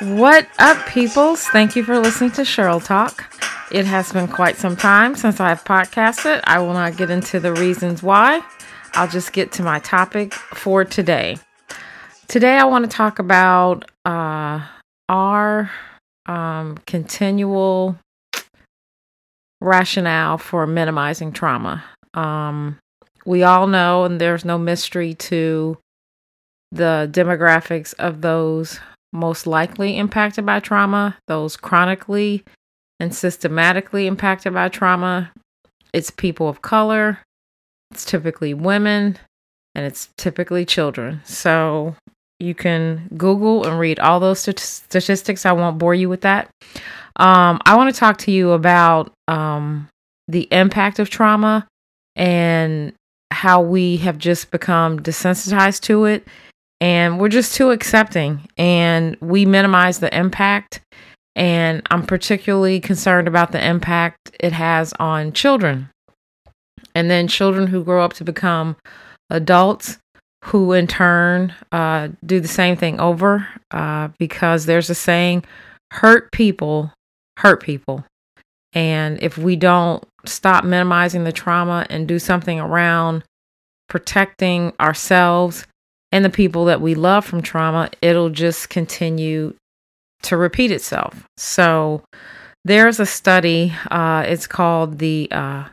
What up, peoples? Thank you for listening to Cheryl Talk. It has been quite some time since I've podcasted. I will not get into the reasons why. I'll just get to my topic for today. Today, I want to talk about uh, our um, continual rationale for minimizing trauma. Um, we all know, and there's no mystery to the demographics of those most likely impacted by trauma, those chronically and systematically impacted by trauma. It's people of color, it's typically women, and it's typically children. So you can Google and read all those st- statistics. I won't bore you with that. Um, I want to talk to you about um, the impact of trauma and how we have just become desensitized to it and we're just too accepting. And we minimize the impact. And i'm particularly concerned about the impact it has on children. And then children who grow up to become adults who in turn uh, do the same thing over uh, because there's a saying hurt people hurt people. And if we don't stop minimizing the trauma and do something around protecting ourselves and the people that we love from trauma, it'll just continue to repeat itself. So there's a study, uh, it's called the uh,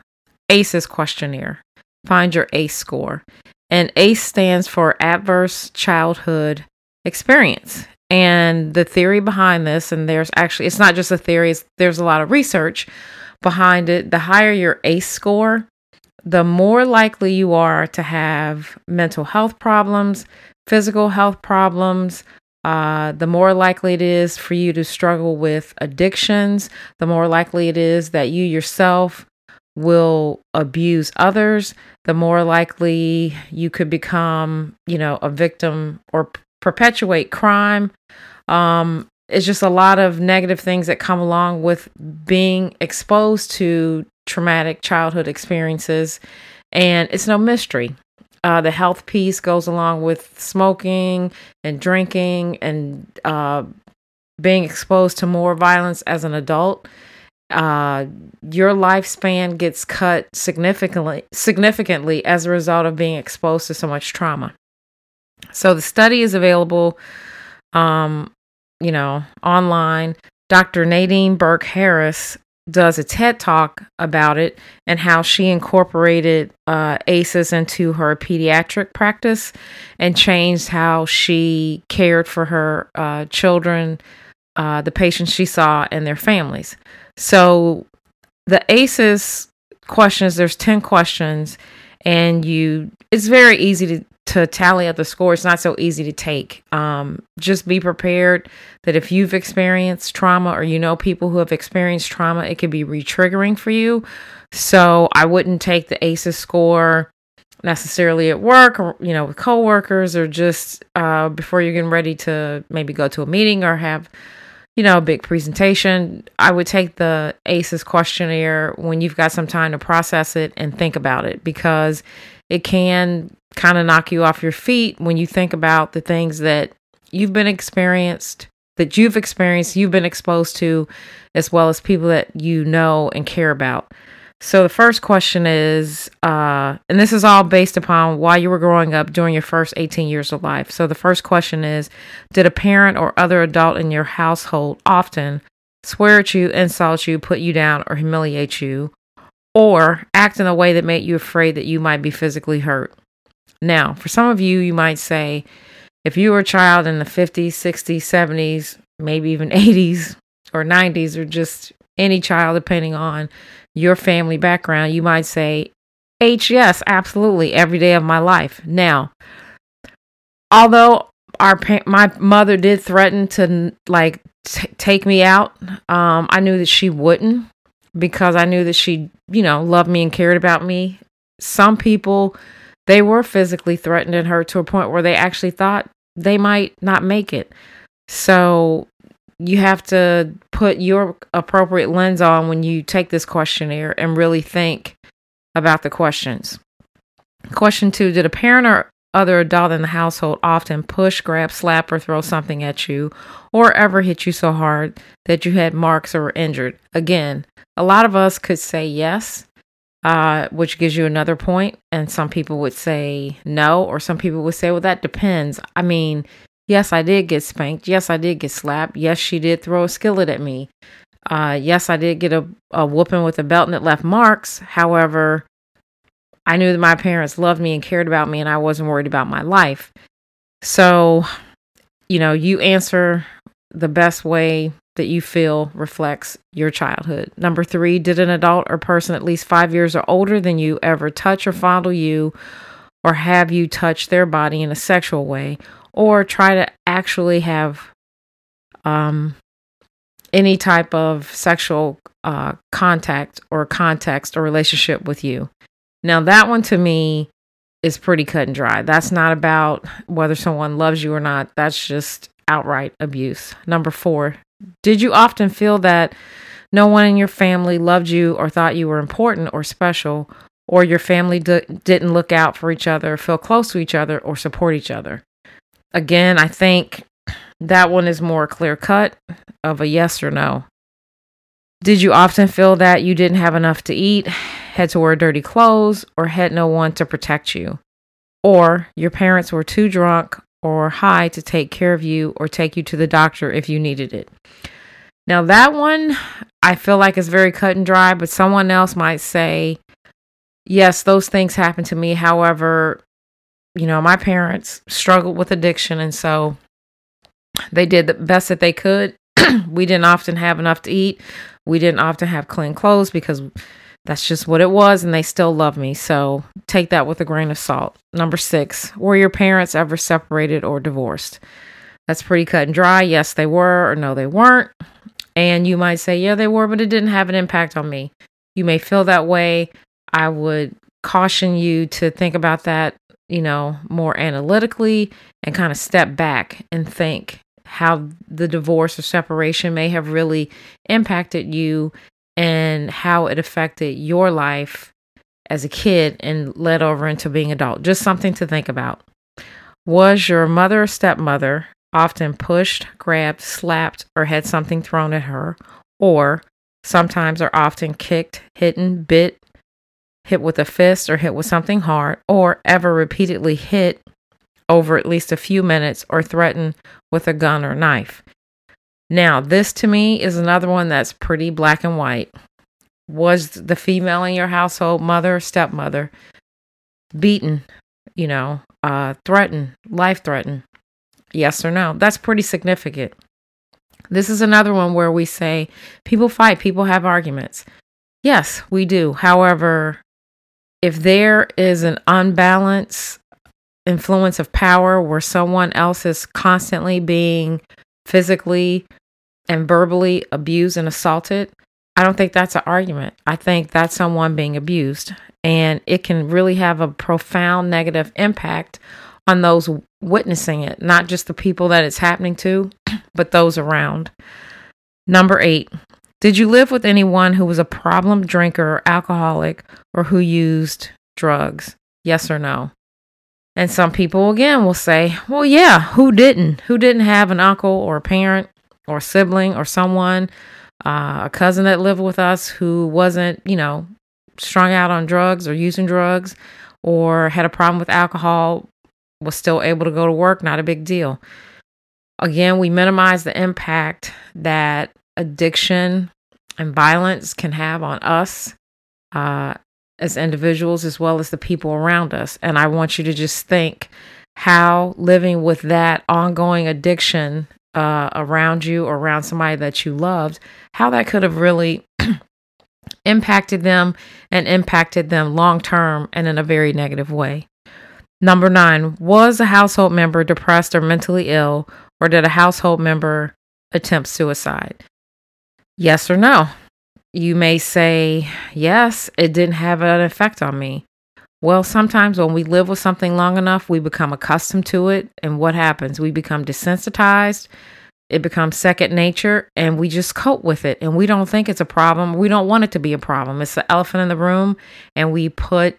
ACEs questionnaire. Find your ACE score. And ACE stands for Adverse Childhood Experience. And the theory behind this, and there's actually, it's not just a theory, there's a lot of research behind it. The higher your ACE score, the more likely you are to have mental health problems, physical health problems, uh, the more likely it is for you to struggle with addictions, the more likely it is that you yourself will abuse others, the more likely you could become, you know, a victim or p- perpetuate crime. Um, it's just a lot of negative things that come along with being exposed to traumatic childhood experiences. And it's no mystery. Uh, the health piece goes along with smoking and drinking and uh, being exposed to more violence as an adult. Uh, your lifespan gets cut significantly significantly as a result of being exposed to so much trauma. So the study is available, um, you know, online. Dr. Nadine Burke Harris does a TED talk about it and how she incorporated uh, ACEs into her pediatric practice and changed how she cared for her uh, children, uh, the patients she saw, and their families. So the ACEs questions, there's 10 questions, and you, it's very easy to to tally up the score. It's not so easy to take. Um, just be prepared that if you've experienced trauma or you know people who have experienced trauma, it could be retriggering for you. So I wouldn't take the ACEs score necessarily at work or you know with coworkers or just uh, before you're getting ready to maybe go to a meeting or have you know a big presentation. I would take the ACEs questionnaire when you've got some time to process it and think about it because it can kind of knock you off your feet when you think about the things that you've been experienced that you've experienced you've been exposed to as well as people that you know and care about. So the first question is uh, and this is all based upon why you were growing up during your first 18 years of life. So the first question is did a parent or other adult in your household often swear at you insult you put you down or humiliate you or act in a way that made you afraid that you might be physically hurt now, for some of you, you might say, if you were a child in the 50s, 60s, 70s, maybe even 80s or 90s, or just any child, depending on your family background, you might say, H, yes, absolutely, every day of my life. Now, although our my mother did threaten to like t- take me out, um, I knew that she wouldn't because I knew that she, you know, loved me and cared about me. Some people they were physically threatening her to a point where they actually thought they might not make it. So you have to put your appropriate lens on when you take this questionnaire and really think about the questions. Question two Did a parent or other adult in the household often push, grab, slap, or throw something at you, or ever hit you so hard that you had marks or were injured? Again, a lot of us could say yes, uh, which gives you another point, and some people would say no, or some people would say, well, that depends. I mean, yes, I did get spanked. Yes, I did get slapped. Yes, she did throw a skillet at me. Uh, yes, I did get a, a whooping with a belt and it left marks. However, I knew that my parents loved me and cared about me, and I wasn't worried about my life. So, you know, you answer the best way that you feel reflects your childhood. Number three, did an adult or person at least five years or older than you ever touch or fondle you or have you touch their body in a sexual way or try to actually have um, any type of sexual uh, contact or context or relationship with you? Now, that one to me is pretty cut and dry. That's not about whether someone loves you or not. That's just outright abuse. Number four, did you often feel that no one in your family loved you or thought you were important or special, or your family d- didn't look out for each other, feel close to each other, or support each other? Again, I think that one is more clear cut of a yes or no. Did you often feel that you didn't have enough to eat, had to wear dirty clothes, or had no one to protect you? Or your parents were too drunk or high to take care of you or take you to the doctor if you needed it? Now, that one I feel like is very cut and dry, but someone else might say, yes, those things happened to me. However, you know, my parents struggled with addiction, and so they did the best that they could. we didn't often have enough to eat. We didn't often have clean clothes because that's just what it was, and they still love me. So take that with a grain of salt. Number six, were your parents ever separated or divorced? That's pretty cut and dry. Yes, they were, or no, they weren't. And you might say, yeah, they were, but it didn't have an impact on me. You may feel that way. I would caution you to think about that, you know, more analytically and kind of step back and think how the divorce or separation may have really impacted you and how it affected your life as a kid and led over into being adult. Just something to think about. Was your mother or stepmother often pushed, grabbed, slapped, or had something thrown at her, or sometimes or often kicked, hitten, bit, hit with a fist, or hit with something hard, or ever repeatedly hit over at least a few minutes or threatened with a gun or knife. Now, this to me is another one that's pretty black and white. Was the female in your household, mother, stepmother, beaten, you know, uh, threatened, life threatened? Yes or no? That's pretty significant. This is another one where we say people fight, people have arguments. Yes, we do. However, if there is an unbalanced influence of power where someone else is constantly being physically and verbally abused and assaulted, I don't think that's an argument. I think that's someone being abused. And it can really have a profound negative impact on those witnessing it, not just the people that it's happening to, but those around. Number eight, did you live with anyone who was a problem drinker or alcoholic or who used drugs? Yes or no? And some people again will say, well, yeah, who didn't? Who didn't have an uncle or a parent or a sibling or someone, uh, a cousin that lived with us who wasn't, you know, strung out on drugs or using drugs or had a problem with alcohol, was still able to go to work? Not a big deal. Again, we minimize the impact that addiction and violence can have on us uh, as individuals as well as the people around us. And I want you to just think how living with that ongoing addiction uh, around you or around somebody that you loved, how that could have really impacted them and impacted them long term and in a very negative way. Number nine, was a household member depressed or mentally ill, or did a household member attempt suicide? Yes or no? You may say, yes, it didn't have an effect on me. Well, sometimes when we live with something long enough, we become accustomed to it. And what happens? We become desensitized. It becomes second nature and we just cope with it. And we don't think it's a problem. We don't want it to be a problem. It's the elephant in the room. And we put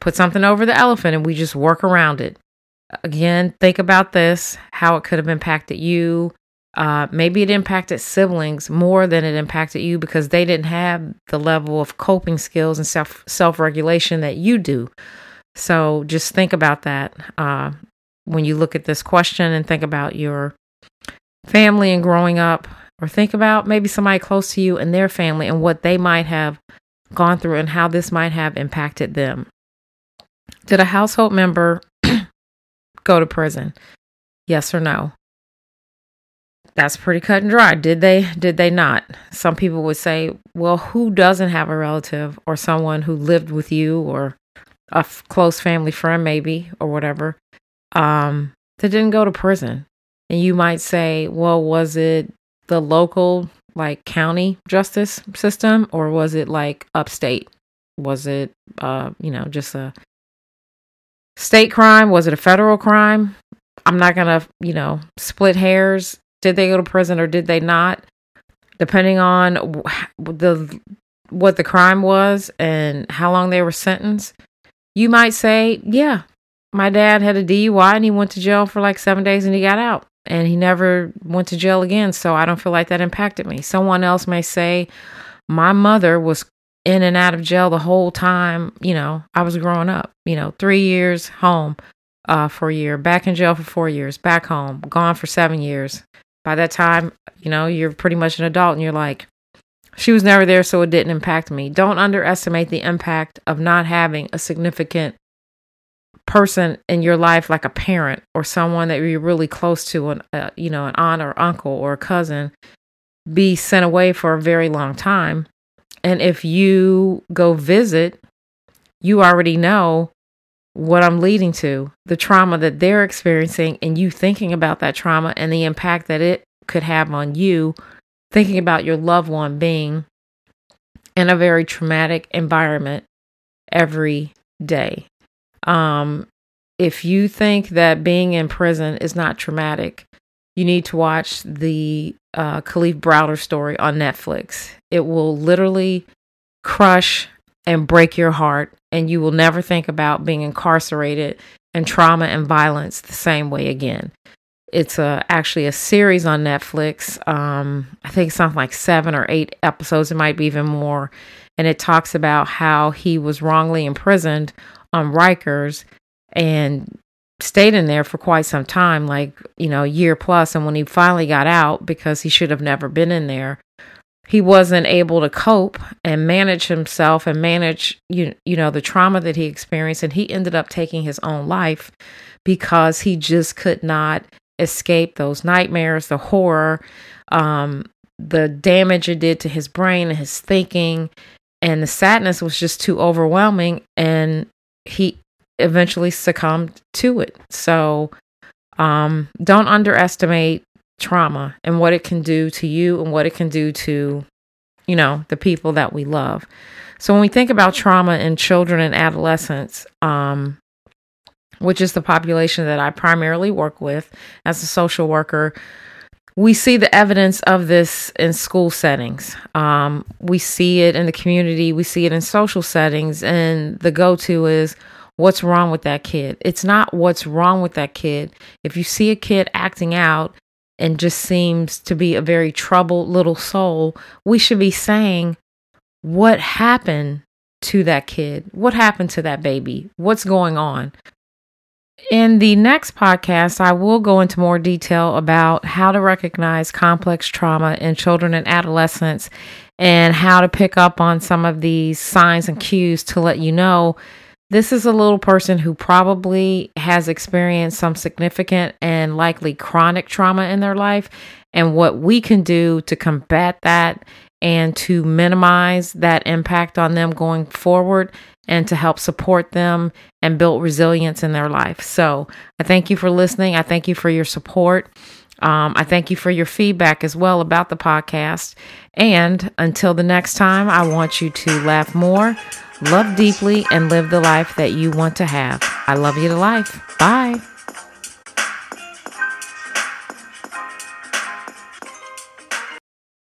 put something over the elephant and we just work around it. Again, think about this how it could have impacted you. Uh, maybe it impacted siblings more than it impacted you because they didn't have the level of coping skills and self self regulation that you do. So just think about that uh, when you look at this question and think about your family and growing up, or think about maybe somebody close to you and their family and what they might have gone through and how this might have impacted them. Did a household member go to prison? Yes or no? That's pretty cut and dry. Did they? Did they not? Some people would say, well, who doesn't have a relative or someone who lived with you or a f- close family friend, maybe, or whatever, um, that didn't go to prison? And you might say, well, was it the local, like county justice system, or was it like upstate? Was it, uh, you know, just a state crime? Was it a federal crime? I'm not to, you know, split hairs. Did they go to prison or did they not? Depending on the what the crime was and how long they were sentenced, you might say, yeah, my dad had a DUI and he went to jail for like 7 days and he got out and he never went to jail again, so I don't feel like that impacted me. Someone else may say my mother was in and out of jail the whole time, you know, I was growing up, you know, three years home uh, for a year, back in jail for four years, back home, gone for seven years. By that time, you know, you're pretty much an adult and you're like, she was never there, so it didn't impact me. Don't underestimate the impact of not having a significant person in your life, like a parent or someone that you're really close to, an, uh, you know, an aunt or uncle or a cousin, be sent away for a very long time and if you go visit, you already know what I'm leading to the trauma that they're experiencing, and you thinking about that trauma and the impact that it could have on you, thinking about your loved one being in a very traumatic environment every day. Um, if you think that being in prison is not traumatic, you need to watch the uh, Kalief Browder story on Netflix. It will literally crush and break your heart, and you will never think about being incarcerated and trauma and violence the same way again. It's a, actually a series on Netflix. Um, I think something like seven or eight episodes. It might be even more. And it talks about how he was wrongly imprisoned on Rikers and stayed in there for quite some time, like, you know, a year plus. And when he finally got out, because he should have never been in there, he wasn't able to cope and manage himself and manage you, you know the trauma that he experienced and he ended up taking his own life because he just could not escape those nightmares the horror um, the damage it did to his brain and his thinking and the sadness was just too overwhelming and he eventually succumbed to it. So um, don't underestimate trauma and what it can do to you and what it can do to, you know, the people that we love. So when we think about trauma in children and adolescents, um, which is the population that I primarily work with as a social worker, we see the evidence of this in school settings. Um, we see it in the community. We see it in social settings. And the go to is, what's wrong with that kid. It's not what's wrong with that kid. If you see a kid acting out and just seems to be a very troubled little soul, we should be saying, what happened to that kid? What happened to that baby? What's going on? In the next podcast, I will go into more detail about how to recognize complex trauma in children and adolescents and how to pick up on some of these signs and cues to let you know this is a little person who probably has experienced some significant and likely chronic trauma in their life, and what we can do to combat that and to minimize that impact on them going forward and to help support them and build resilience in their life. So, I thank you for listening. I thank you for your support. Um, I thank you for your feedback as well about the podcast. And until the next time, I want you to laugh more love deeply, and live the life that you want to have. I love you to life. Bye.